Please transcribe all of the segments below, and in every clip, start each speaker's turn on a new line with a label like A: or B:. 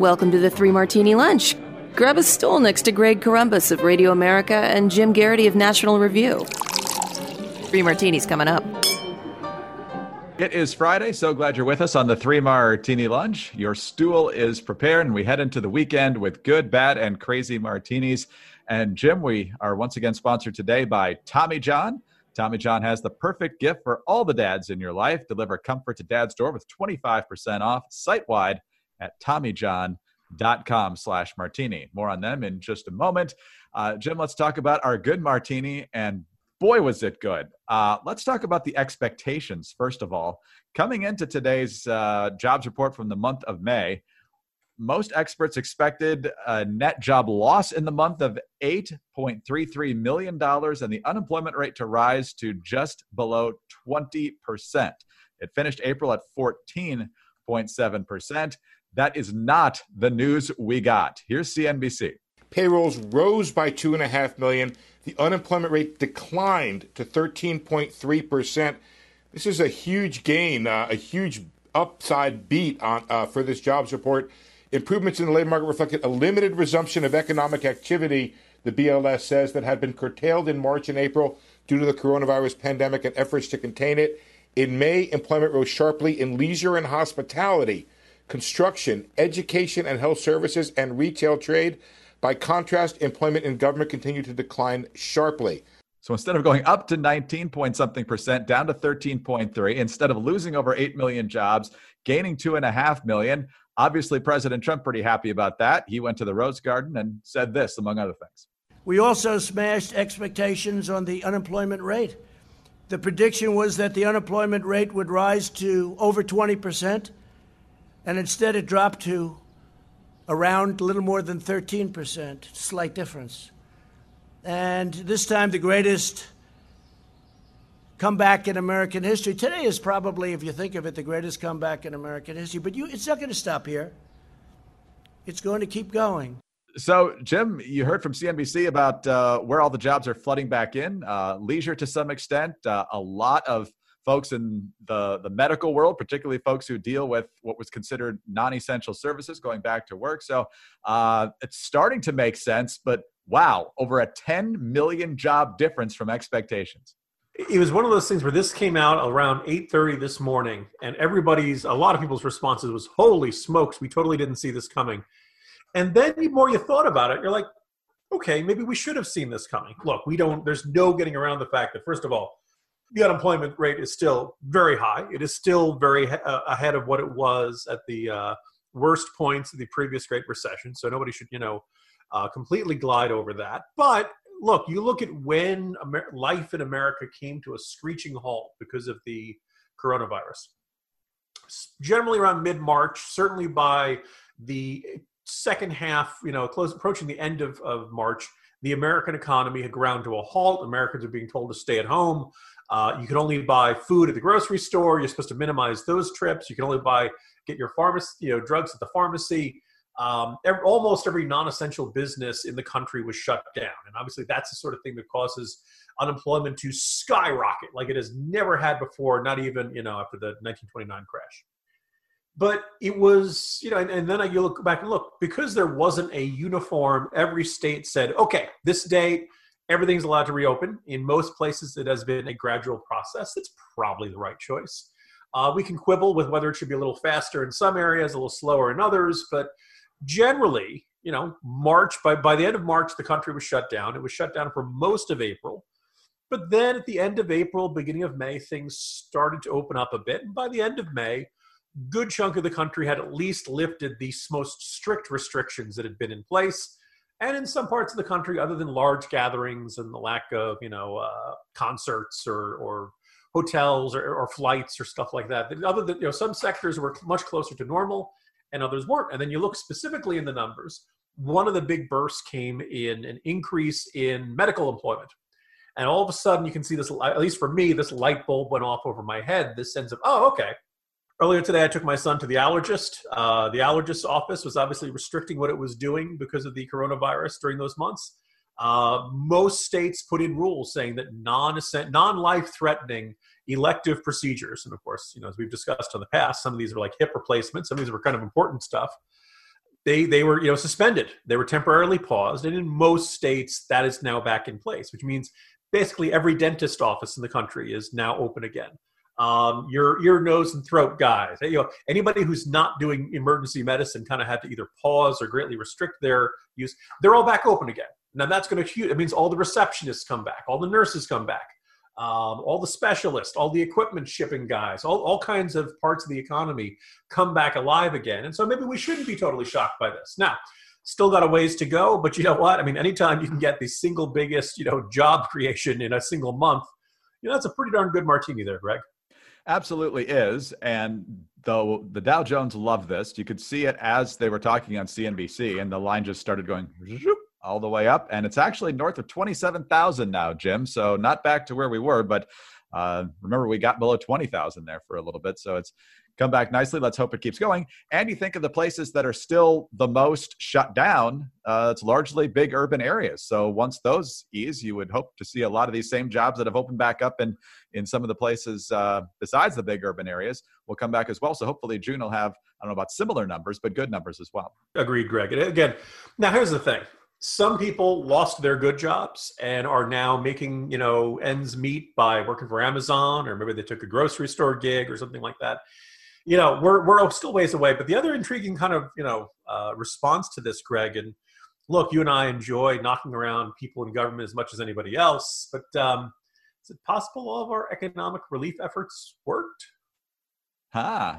A: Welcome to the Three Martini Lunch. Grab a stool next to Greg Corombos of Radio America and Jim Geraghty of National Review. Three martinis coming up.
B: It is Friday. So glad you're with us on the Three Martini Lunch. Your stool is prepared, and we head into the weekend with good, bad, and crazy martinis. And Jim, we are once again sponsored today by Tommy John. Tommy John has the perfect gift for all the dads in your life. Deliver comfort to dad's door with 25% off site wide at TommyJohn.com slash martini. More on them in just a moment. Uh, Jim, let's talk about our good martini. And boy, was it good. Uh, let's talk about the expectations, first of all. Coming into today's uh, jobs report from the month of May, most experts expected a net job loss in the month of $8.33 million and the unemployment rate to rise to just below 20%. It finished April at 14.7%. That is not the news we got. Here's CNBC.
C: Payrolls rose by 2.5 million. The unemployment rate declined to 13.3%. This is a huge gain, uh, a huge upside beat on, uh, for this jobs report. Improvements in the labor market reflected a limited resumption of economic activity, the BLS says, that had been curtailed in March and April due to the coronavirus pandemic and efforts to contain it. In May, employment rose sharply in leisure and hospitality, construction, education and health services, and retail trade. By contrast, employment in government continued to decline sharply.
B: So instead of going up to 19 point something percent, down to 13.3, instead of losing over 8 million jobs, gaining 2.5 million, obviously President Trump pretty happy about that. He went to the Rose Garden and said this, among other things.
D: We also smashed expectations on the unemployment rate. The prediction was that the unemployment rate would rise to over 20%, and instead it dropped to around a little more than 13%, slight difference. And this time, the greatest comeback in American history. Today is probably, if you think of it, the greatest comeback in American history. But you, it's not going to stop here. It's going to keep going.
B: So, Jim, you heard from CNBC about uh, where all the jobs are flooding back in. Uh, leisure, to some extent, uh, a lot of folks in the, the medical world, particularly folks who deal with what was considered non essential services going back to work. So uh, it's starting to make sense, but wow, over a 10 million job difference from expectations.
E: It was one of those things where this came out around 8:30 this morning and everybody's a lot of people's responses was holy smokes we totally didn't see this coming. And then the more you thought about it you're like okay, maybe we should have seen this coming. Look, we don't there's no getting around the fact that first of all the unemployment rate is still very high. It is still very uh, ahead of what it was at the uh, worst points of the previous Great Recession. So nobody should, you know, uh, completely glide over that. But look, you look at when Amer- life in America came to a screeching halt because of the coronavirus. Generally around mid March, certainly by the second half, you know, close approaching the end of, of March, the American economy had ground to a halt. Americans are being told to stay at home. Uh, you can only buy food at the grocery store. You're supposed to minimize those trips. You can only buy get your pharmacy, you know, drugs at the pharmacy. Um, every, almost every non-essential business in the country was shut down, and obviously that's the sort of thing that causes unemployment to skyrocket like it has never had before. Not even you know after the 1929 crash. But it was, you know, and, and then I, you look back and look because there wasn't a uniform. Every state said, okay, this date everything's allowed to reopen. In most places, it has been a gradual process. It's probably the right choice. Uh, we can quibble with whether it should be a little faster in some areas, a little slower in others, but generally, you know, March, by, by the end of March, the country was shut down. It was shut down for most of April. But then at the end of April, beginning of May, things started to open up a bit. And by the end of May, good chunk of the country had at least lifted the most strict restrictions that had been in place and in some parts of the country, other than large gatherings and the lack of you know uh, concerts or or hotels or, or flights or stuff like that. Other than you know, some sectors were much closer to normal, and others weren't. And then you look specifically in the numbers. One of the big bursts came in an increase in medical employment. And all of a sudden, you can see this, at least for me, this light bulb went off over my head. This sense of, oh, okay, Earlier today, I took my son to the allergist. Uh, the allergist's office was obviously restricting what it was doing because of the coronavirus during those months. Uh, most states put in rules saying that non non-life threatening elective procedures, and of course, you know, as we've discussed in the past, some of these are like hip replacements, some of these were kind of important stuff. They they were you know suspended. They were temporarily paused, and in most states that is now back in place, which means basically every dentist office in the country is now open again um, your ear, nose, and throat guys. You know, anybody who's not doing emergency medicine kind of had to either pause or greatly restrict their use. They're all back open again. Now that's going to. It means all the receptionists come back, all the nurses come back, um, all the specialists, all the equipment shipping guys, all, all kinds of parts of the economy come back alive again. And so maybe we shouldn't be totally shocked by this. Now, still got a ways to go, but you know what? I mean, anytime you can get the single biggest, you know, job creation in a single month, you know, that's a pretty darn good martini there, Greg.
B: Absolutely is. And though the Dow Jones loved this, you could see it as they were talking on CNBC, and the line just started going all the way up. And it's actually north of 27,000 now, Jim. So not back to where we were, but uh, remember, we got below 20,000 there for a little bit. So it's come back nicely. Let's hope it keeps going. And you think of the places that are still the most shut down, uh, it's largely big urban areas. So once those ease, you would hope to see a lot of these same jobs that have opened back up in, in some of the places uh, besides the big urban areas will come back as well. So hopefully June will have, I don't know about similar numbers, but good numbers as well.
E: Agreed, Greg. And again, now here's the thing some people lost their good jobs and are now making you know ends meet by working for amazon or maybe they took a grocery store gig or something like that you know we're, we're still ways away but the other intriguing kind of you know uh, response to this greg and look you and i enjoy knocking around people in government as much as anybody else but um, is it possible all of our economic relief efforts worked
B: huh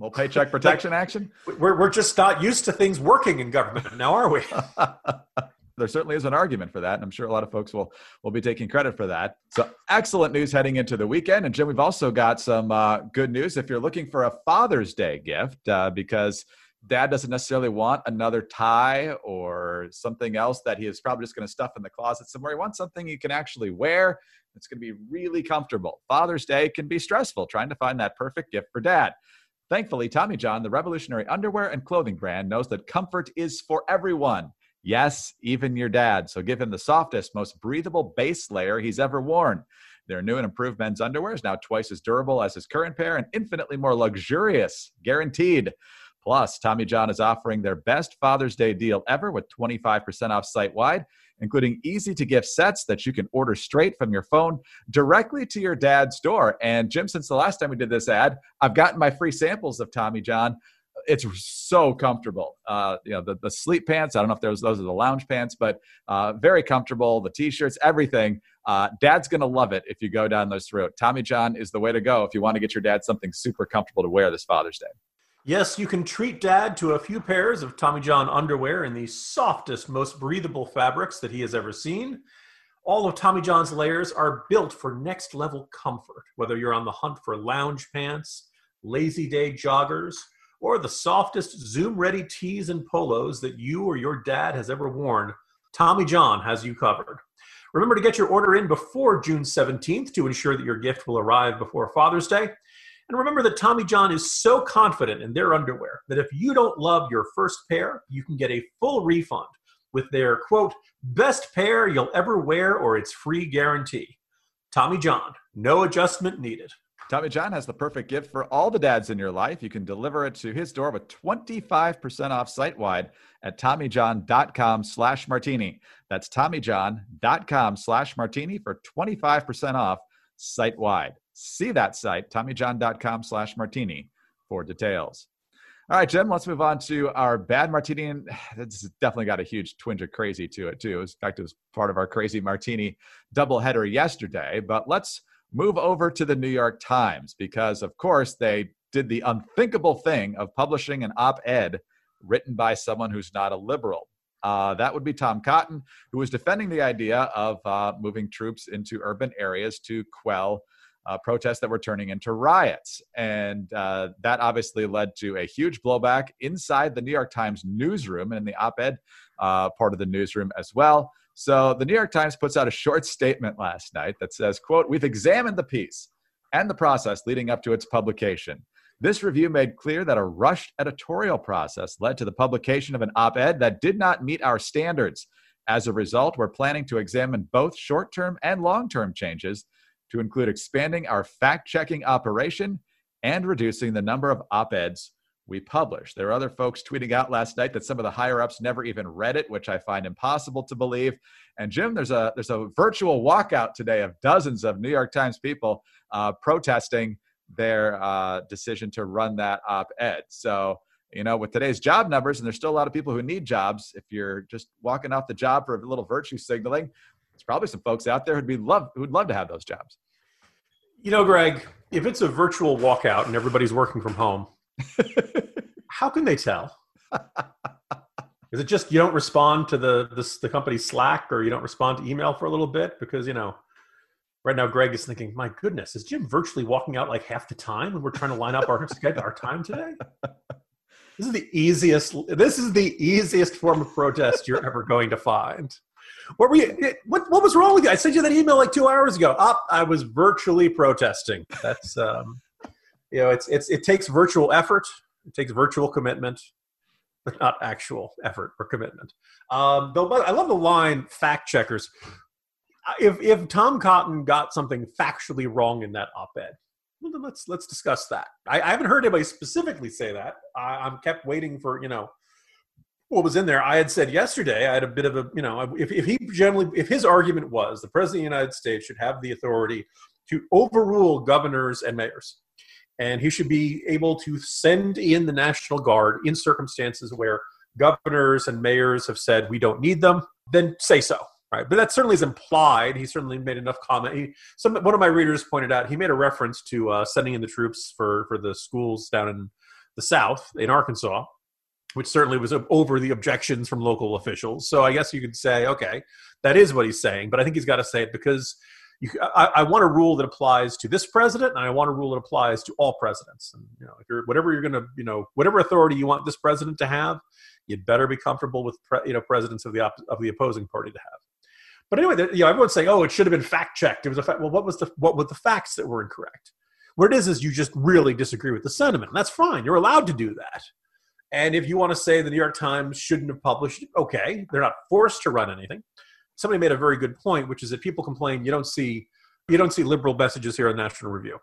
B: well, paycheck protection action?
E: We're, we're just not used to things working in government now, are we?
B: there certainly is an argument for that, and I'm sure a lot of folks will will be taking credit for that. So excellent news heading into the weekend, and Jim, we've also got some uh, good news if you're looking for a Father's Day gift, uh, because Dad doesn't necessarily want another tie or something else that he is probably just going to stuff in the closet somewhere. He wants something he can actually wear. It's going to be really comfortable. Father's Day can be stressful trying to find that perfect gift for Dad. Thankfully, Tommy John, the revolutionary underwear and clothing brand, knows that comfort is for everyone. Yes, even your dad. So give him the softest, most breathable base layer he's ever worn. Their new and improved men's underwear is now twice as durable as his current pair and infinitely more luxurious, guaranteed. Plus, Tommy John is offering their best Father's Day deal ever with 25% off site wide including easy to gift sets that you can order straight from your phone directly to your dad's door. And Jim, since the last time we did this ad, I've gotten my free samples of Tommy John. It's so comfortable. Uh, you know, the, the sleep pants, I don't know if those, those are the lounge pants, but uh, very comfortable. The t shirts, everything. Uh, dad's going to love it if you go down those route. Tommy John is the way to go if you want to get your dad something super comfortable to wear this Father's Day.
E: Yes, you can treat dad to a few pairs of Tommy John underwear in the softest, most breathable fabrics that he has ever seen. All of Tommy John's layers are built for next level comfort, whether you're on the hunt for lounge pants, lazy day joggers, or the softest Zoom ready tees and polos that you or your dad has ever worn. Tommy John has you covered. Remember to get your order in before June 17th to ensure that your gift will arrive before Father's Day. And remember that Tommy John is so confident in their underwear that if you don't love your first pair, you can get a full refund with their quote, best pair you'll ever wear or its free guarantee. Tommy John, no adjustment needed.
B: Tommy John has the perfect gift for all the dads in your life. You can deliver it to his door with 25% off site wide at TommyJohn.com slash martini. That's TommyJohn.com slash martini for 25% off site wide. See that site, TommyJohn.com slash martini for details. All right, Jim, let's move on to our bad martini. It's definitely got a huge twinge of crazy to it, too. In fact, it was part of our crazy martini doubleheader yesterday. But let's move over to the New York Times because, of course, they did the unthinkable thing of publishing an op ed written by someone who's not a liberal. Uh, that would be Tom Cotton, who was defending the idea of uh, moving troops into urban areas to quell uh, protests that were turning into riots. And uh, that obviously led to a huge blowback inside the New York Times newsroom and in the op ed uh, part of the newsroom as well. So the New York Times puts out a short statement last night that says, quote, we've examined the piece and the process leading up to its publication. This review made clear that a rushed editorial process led to the publication of an op ed that did not meet our standards. As a result, we're planning to examine both short term and long term changes to include expanding our fact checking operation and reducing the number of op eds we publish. There are other folks tweeting out last night that some of the higher ups never even read it, which I find impossible to believe. And Jim, there's a there's a virtual walkout today of dozens of New York Times people uh, protesting their uh, decision to run that op-ed. So you know, with today's job numbers, and there's still a lot of people who need jobs. If you're just walking off the job for a little virtue signaling, there's probably some folks out there who'd be love who'd love to have those jobs.
E: You know, Greg, if it's a virtual walkout and everybody's working from home, how can they tell? Is it just you don't respond to the, the the company's Slack or you don't respond to email for a little bit because you know right now Greg is thinking, my goodness, is Jim virtually walking out like half the time when we're trying to line up our schedule, our time today? This is the easiest. This is the easiest form of protest you're ever going to find. What were you? What What was wrong with you? I sent you that email like two hours ago. Up, I was virtually protesting. That's um, you know, it's it's it takes virtual effort. It takes virtual commitment, but not actual effort or commitment. Um, though, I love the line "fact checkers." If if Tom Cotton got something factually wrong in that op-ed, well, then let's let's discuss that. I, I haven't heard anybody specifically say that. I, I'm kept waiting for you know what was in there. I had said yesterday, I had a bit of a, you know, if, if he generally, if his argument was the president of the United States should have the authority to overrule governors and mayors, and he should be able to send in the National Guard in circumstances where governors and mayors have said we don't need them, then say so. Right, but that certainly is implied. He certainly made enough comment. He, some one of my readers pointed out he made a reference to uh, sending in the troops for for the schools down in the South in Arkansas, which certainly was over the objections from local officials. So I guess you could say, okay, that is what he's saying. But I think he's got to say it because you, I, I, want a rule that applies to this president, and I want a rule that applies to all presidents. And you know, you're whatever you're going to, you know, whatever authority you want this president to have, you'd better be comfortable with, pre, you know, presidents of the op- of the opposing party to have. But anyway, you know, everyone's saying, "Oh, it should have been fact checked." It was a fact. Well, what was the what were the facts that were incorrect? What it is is you just really disagree with the sentiment. And that's fine. You're allowed to do that. And if you want to say the New York Times shouldn't have published, okay, they're not forced to run anything somebody made a very good point, which is that people complain you don't see you don't see liberal messages here on National Review.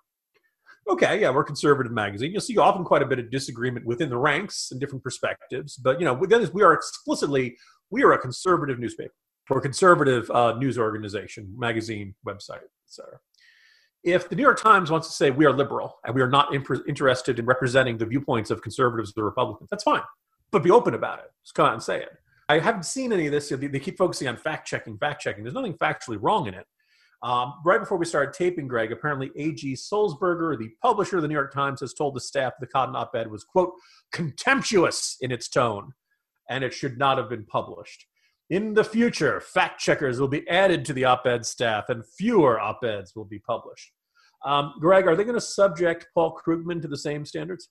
E: Okay, yeah, we're a conservative magazine. You'll see often quite a bit of disagreement within the ranks and different perspectives, but you know, we are explicitly we are a conservative newspaper or conservative uh, news organization, magazine, website, etc. If the New York Times wants to say we are liberal and we are not imp- interested in representing the viewpoints of conservatives or Republicans, that's fine, but be open about it. Just come out and say it. I haven't seen any of this. They keep focusing on fact checking, fact checking. There's nothing factually wrong in it. Um, right before we started taping, Greg, apparently A.G. Sulzberger, the publisher of the New York Times, has told the staff the Cotton op-ed was, quote, contemptuous in its tone, and it should not have been published. In the future, fact checkers will be added to the op-ed staff, and fewer op-eds will be published. Um, Greg, are they going to subject Paul Krugman to the same standards?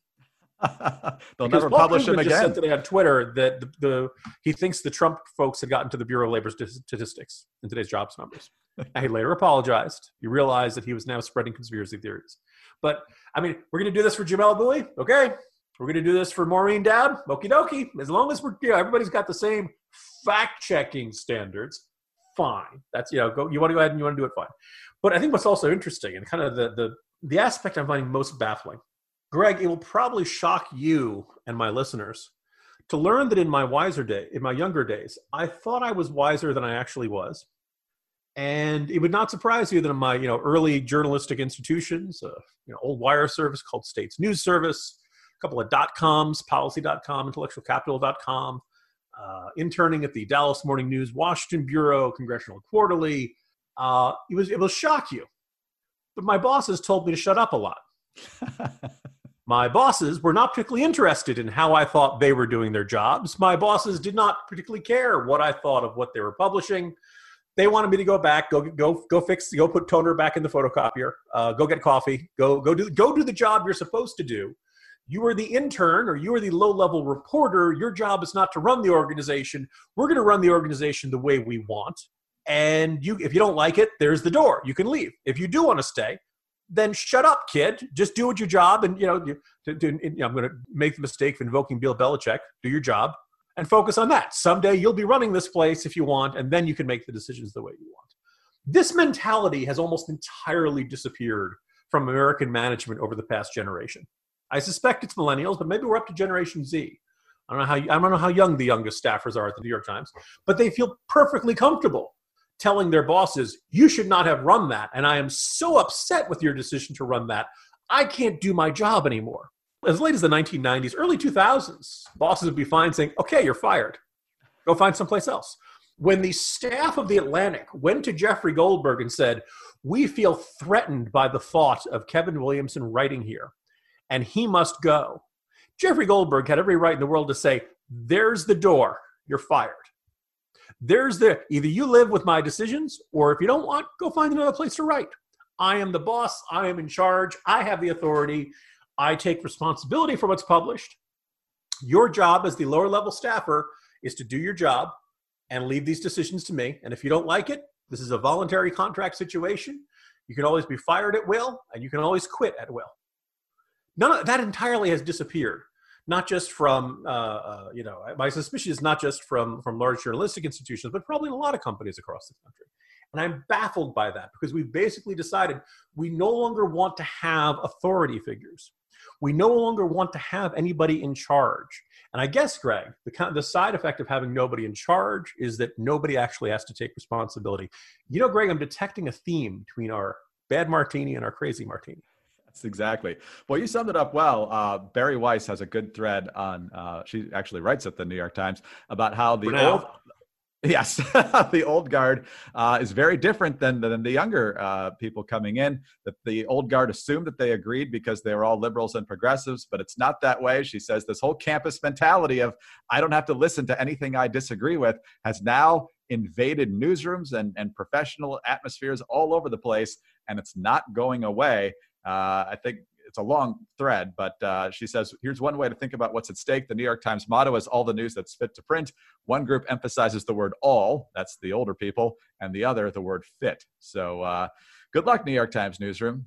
B: They'll never Paul publish him again. Just
E: said today on Twitter that the, the, he thinks the Trump folks had gotten to the Bureau of Labor Statistics in today's jobs numbers. and he later apologized. He realized that he was now spreading conspiracy theories. But I mean, we're going to do this for Jamelle Bouie, okay? We're going to do this for Maureen Dowd, okie dokie. As long as we're, you know, everybody's got the same fact-checking standards, fine. That's you know, go. You want to go ahead and you want to do it, fine. But I think what's also interesting and kind of the the the aspect I'm finding most baffling Greg, it will probably shock you and my listeners to learn that in my wiser day, in my younger days, I thought I was wiser than I actually was. And it would not surprise you that in my, you know, early journalistic institutions, uh, you know, old wire service called States News Service, a couple of dot coms, policy.com, intellectualcapital.com, uh, interning at the Dallas Morning News, Washington Bureau, Congressional Quarterly. Uh, it was it will shock you, but my bosses told me to shut up a lot. My bosses were not particularly interested in how I thought they were doing their jobs. My bosses did not particularly care what I thought of what they were publishing. they wanted me to go back, go go go fix, go put toner back in the photocopier, uh, go get coffee, go go do go do the job you're supposed to do. You are the intern or you are the low level reporter. Your job is not to run the organization. We're going to run the organization the way we want. And you, if you don't like it, there's the door. You can leave. If you do want to stay, then shut up, kid. Just do your job. And you know, you, to, to, you know I'm going to make the mistake of invoking Bill Belichick. Do your job and focus on that. Someday you'll be running this place if you want, and then you can make the decisions the way you want. This mentality has almost entirely disappeared from American management over the past generation. I suspect it's millennials, but maybe we're up to Generation Z. I don't know how I don't know how young the youngest staffers are at the New York Times, but they feel perfectly comfortable telling their bosses, "You should not have run that," and I am so upset with your decision to run that. I can't do my job anymore as late as the 1990s, early 2000s, bosses would be fine saying, okay, you're fired. Go find someplace else. When the staff of The Atlantic went to Jeffrey Goldberg and said, we feel threatened by the thought of Kevin Williamson writing here, and he must go. Jeffrey Goldberg had every right in the world to say, there's the door, you're fired. There's the either you live with my decisions, or if you don't want, go find another place to write. I am the boss, I am in charge, I have the authority. I take responsibility for what's published. Your job as the lower level staffer is to do your job and leave these decisions to me. And if you don't like it, this is a voluntary contract situation. You can always be fired at will and you can always quit at will. None of that entirely has disappeared. Not just from, uh, uh, you know, my suspicion is not just from from large journalistic institutions, but probably a lot of companies across the country. And I'm baffled by that because we've basically decided we no longer want to have authority figures we no longer want to have anybody in charge. And I guess, Greg, the, the side effect of having nobody in charge is that nobody actually has to take responsibility. You know, Greg, I'm detecting a theme between our bad martini and our crazy martini.
B: That's exactly. Well, you summed it up well. Uh, Bari Weiss has a good thread on. Uh, she actually writes at the New York Times about how the old Yes, the old guard uh, is very different than than the younger uh, people coming in. That the old guard assumed that they agreed because they were all liberals and progressives, but it's not that way. She says this whole campus mentality of I don't have to listen to anything I disagree with has now invaded newsrooms and and professional atmospheres all over the place, and it's not going away. Uh, I think it's a long thread, but uh, she says here's one way to think about what's at stake. The New York Times motto is all the news that's fit to print. One group emphasizes the word all, that's the older people, and the other the word fit. So uh, good luck, New York Times newsroom.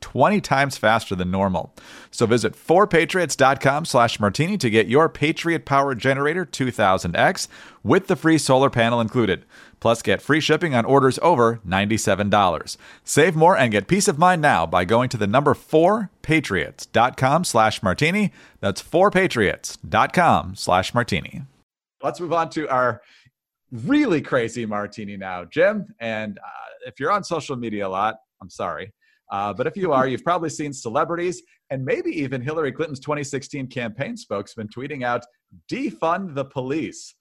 B: 20 times faster than normal. So visit 4patriots.com slash martini to get your Patriot Power Generator 2000X with the free solar panel included. Plus, get free shipping on orders over $97. Save more and get peace of mind now by going to the number 4patriots.com slash martini. That's 4patriots.com slash martini. Let's move on to our really crazy martini now, Jim. And uh, if you're on social media a lot, I'm sorry. Uh, but if you are, you've probably seen celebrities and maybe even Hillary Clinton's 2016 campaign spokesman tweeting out, defund the police,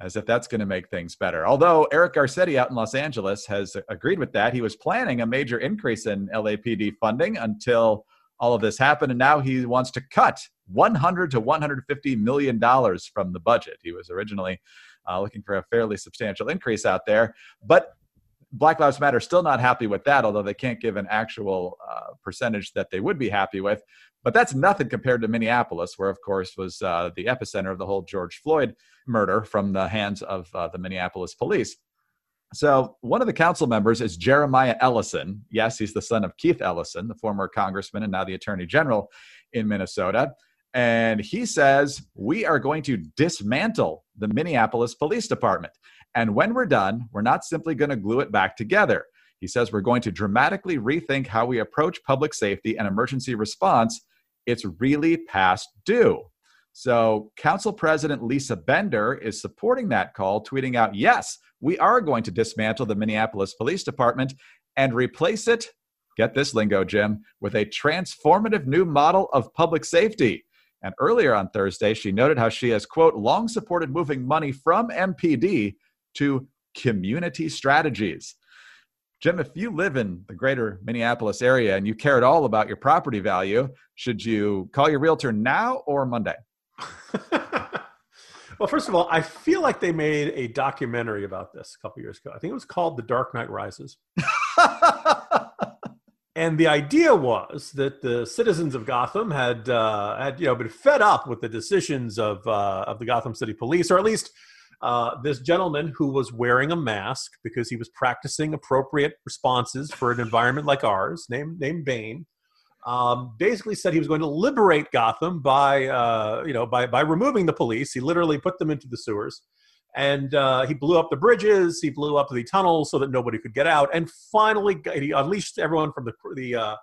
B: as if that's going to make things better. Although Eric Garcetti out in Los Angeles has agreed with that. He was planning a major increase in LAPD funding until all of this happened, and now he wants to cut 100 to 150 million dollars from the budget. He was originally uh, looking for a fairly substantial increase out there, but Black Lives Matter still not happy with that, although they can't give an actual uh, percentage that they would be happy with. But that's nothing compared to Minneapolis, where, of course, was uh, the epicenter of the whole George Floyd murder from the hands of uh, the Minneapolis police. So, one of the council members is Jeremiah Ellison. Yes, he's the son of Keith Ellison, the former congressman and now the attorney general in Minnesota. And he says, We are going to dismantle the Minneapolis Police Department. And when we're done, we're not simply going to glue it back together. He says we're going to dramatically rethink how we approach public safety and emergency response. It's really past due. So, Council President Lisa Bender is supporting that call, tweeting out, Yes, we are going to dismantle the Minneapolis Police Department and replace it, get this lingo, Jim, with a transformative new model of public safety. And earlier on Thursday, she noted how she has, quote, long supported moving money from MPD to community strategies. Jim, if you live in the greater Minneapolis area and you care at all about your property value, should you call your realtor now or Monday?
E: well, first of all, I feel like they made a documentary about this a couple years ago. I think it was called The Dark Knight Rises. and the idea was that the citizens of Gotham had uh, had you know been fed up with the decisions of uh, of the Gotham City Police, or at least uh, this gentleman who was wearing a mask because he was practicing appropriate responses for an environment like ours, named named Bane, um, basically said he was going to liberate Gotham by uh, you know by by removing the police. He literally put them into the sewers, and uh, he blew up the bridges. He blew up the tunnels so that nobody could get out, and finally he unleashed everyone from the the uh,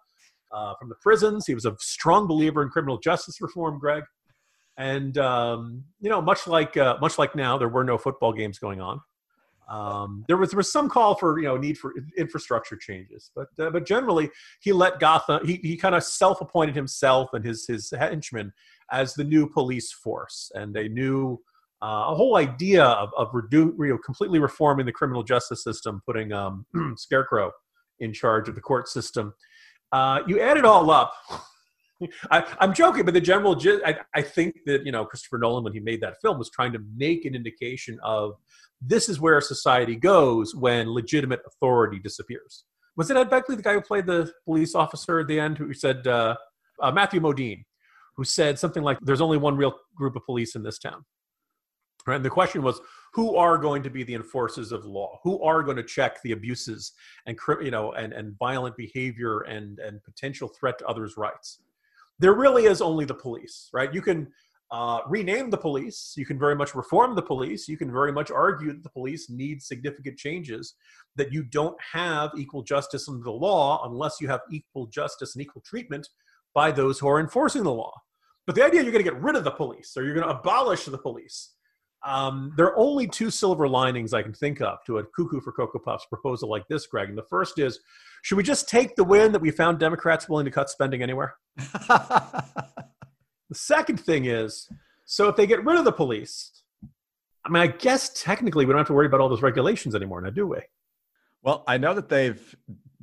E: uh, from the prisons. He was a strong believer in criminal justice reform, Greg. And um, you know, much like uh, much like now, there were no football games going on. Um, there was there was some call for you know need for infrastructure changes, but uh, but generally he let Gotham he, he kind of self appointed himself and his his henchmen as the new police force and a new uh, a whole idea of of redu- you know, completely reforming the criminal justice system, putting um, Scarecrow in charge of the court system. Uh, you add it all up. I, am joking, but the general, I, I think that you know Christopher Nolan, when he made that film, was trying to make an indication of this is where society goes when legitimate authority disappears. Was it Ed Begley, the guy who played the police officer at the end, who said uh, uh, Matthew Modine, who said something like, "There's only one real group of police in this town." Right? And the question was, who are going to be the enforcers of law? Who are going to check the abuses and you know and, and violent behavior and and potential threat to others' rights? There really is only the police, right? You can uh, rename the police. You can very much reform the police. You can very much argue that the police need significant changes, that you don't have equal justice under the law unless you have equal justice and equal treatment by those who are enforcing the law. But the idea you're going to get rid of the police or you're going to abolish the police. Um, there are only two silver linings I can think of to a cuckoo for Cocoa Puffs proposal like this, Greg. And the first is should we just take the win that we found Democrats willing to cut spending anywhere? the second thing is so if they get rid of the police, I mean, I guess technically we don't have to worry about all those regulations anymore, now do we?
B: Well, I know that they've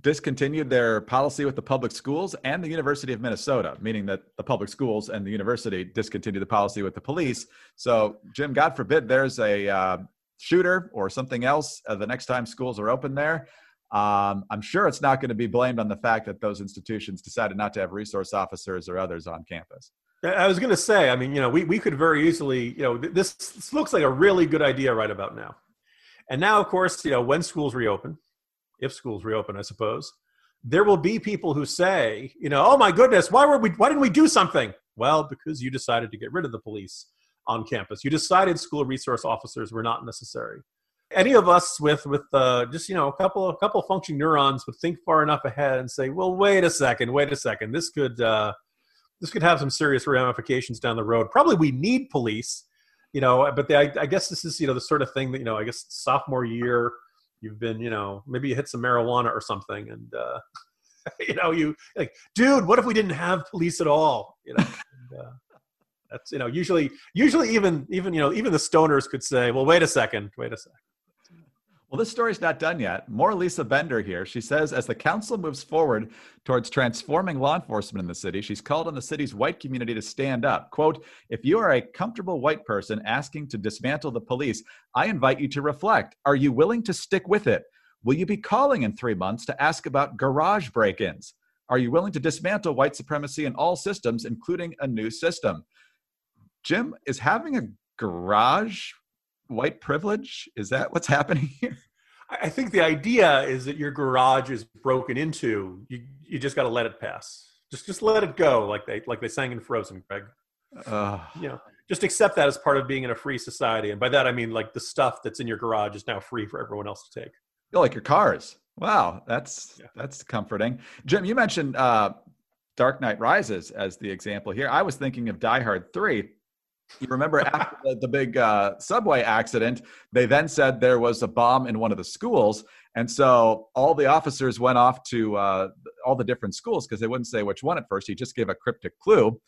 B: discontinued their policy with the public schools and the University of Minnesota, meaning that the public schools and the university discontinued the policy with the police. So, Jim, God forbid there's a uh, shooter or something else uh, the next time schools are open there. Um, I'm sure it's not going to be blamed on the fact that those institutions decided not to have resource officers or others on campus.
E: I was going to say, I mean, you know, we, we could very easily, you know, this, this looks like a really good idea right about now. And now, of course, you know, when schools reopen, if schools reopen, I suppose, there will be people who say, you know, oh my goodness, why were we, why didn't we do something? Well, because you decided to get rid of the police on campus. You decided school resource officers were not necessary any of us with with uh, just you know a couple a couple functioning neurons would think far enough ahead and say, well, wait a second, wait a second, this could uh, this could have some serious ramifications down the road. Probably we need police, you know, but the, I, I, guess this is you know the sort of thing that you know I guess sophomore year you've been you know maybe you hit some marijuana or something and uh, you know you like dude what if we didn't have police at all you know. And, uh, that's you know usually usually even even you know even the stoners could say well wait a second wait a second
B: well, this story's not done yet. More Lisa Bender here. She says as the council moves forward towards transforming law enforcement in the city, she's called on the city's white community to stand up. Quote, if you are a comfortable white person asking to dismantle the police, I invite you to reflect. Are you willing to stick with it? Will you be calling in three months to ask about garage break ins? Are you willing to dismantle white supremacy in all systems, including a new system? Jim, is having a garage white privilege? Is that what's happening here?
E: I think the idea is that your garage is broken into. You you just got to let it pass. Just just let it go, like they like they sang in Frozen, Greg.
B: Uh,
E: you know, just accept that as part of being in a free society. And by that, I mean like the stuff that's in your garage is now free for everyone else to take.
B: You like your cars. Wow, that's yeah. that's comforting. Jim, you mentioned uh, Dark Knight Rises as the example here. I was thinking of Die Hard 3. You remember after the, the big uh, subway accident, they then said there was a bomb in one of the schools. And so all the officers went off to uh, all the different schools because they wouldn't say which one at first. He just gave a cryptic clue.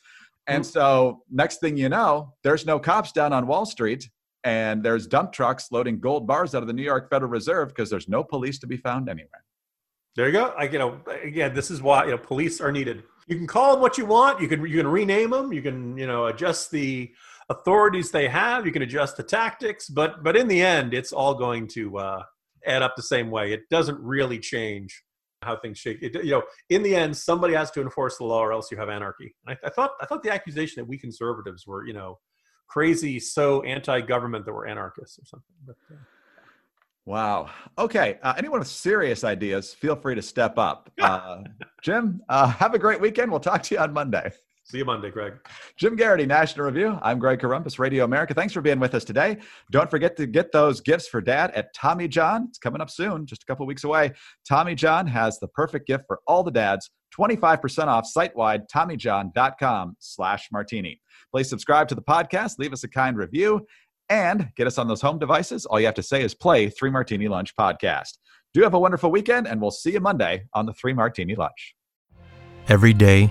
B: And mm-hmm. so next thing you know, there's no cops down on Wall Street and there's dump trucks loading gold bars out of the New York Federal Reserve because there's no police to be found anywhere.
E: There you go. I, you know, again, this is why you know police are needed. You can call them what you want. You can you can rename them. You can you know adjust the authorities they have. You can adjust the tactics, but but in the end, it's all going to uh, add up the same way. It doesn't really change how things shake. It, you know, in the end, somebody has to enforce the law, or else you have anarchy. I, I thought I thought the accusation that we conservatives were you know crazy, so anti-government that we're anarchists or something. But, uh,
B: Wow. Okay. Uh, anyone with serious ideas, feel free to step up. Uh, Jim, uh, have a great weekend. We'll talk to you on Monday.
E: See you Monday, Greg.
B: Jim Geraghty, National Review. I'm Greg Corombos, Radio America. Thanks for being with us today. Don't forget to get those gifts for dad at Tommy John. It's coming up soon, just a couple weeks away. Tommy John has the perfect gift for all the dads. 25% off site-wide, TommyJohn.com slash martini. Please subscribe to the podcast, leave us a kind review, and get us on those home devices. All you have to say is play Three Martini Lunch podcast. Do have a wonderful weekend, and we'll see you Monday on the Three Martini Lunch.
F: Every day,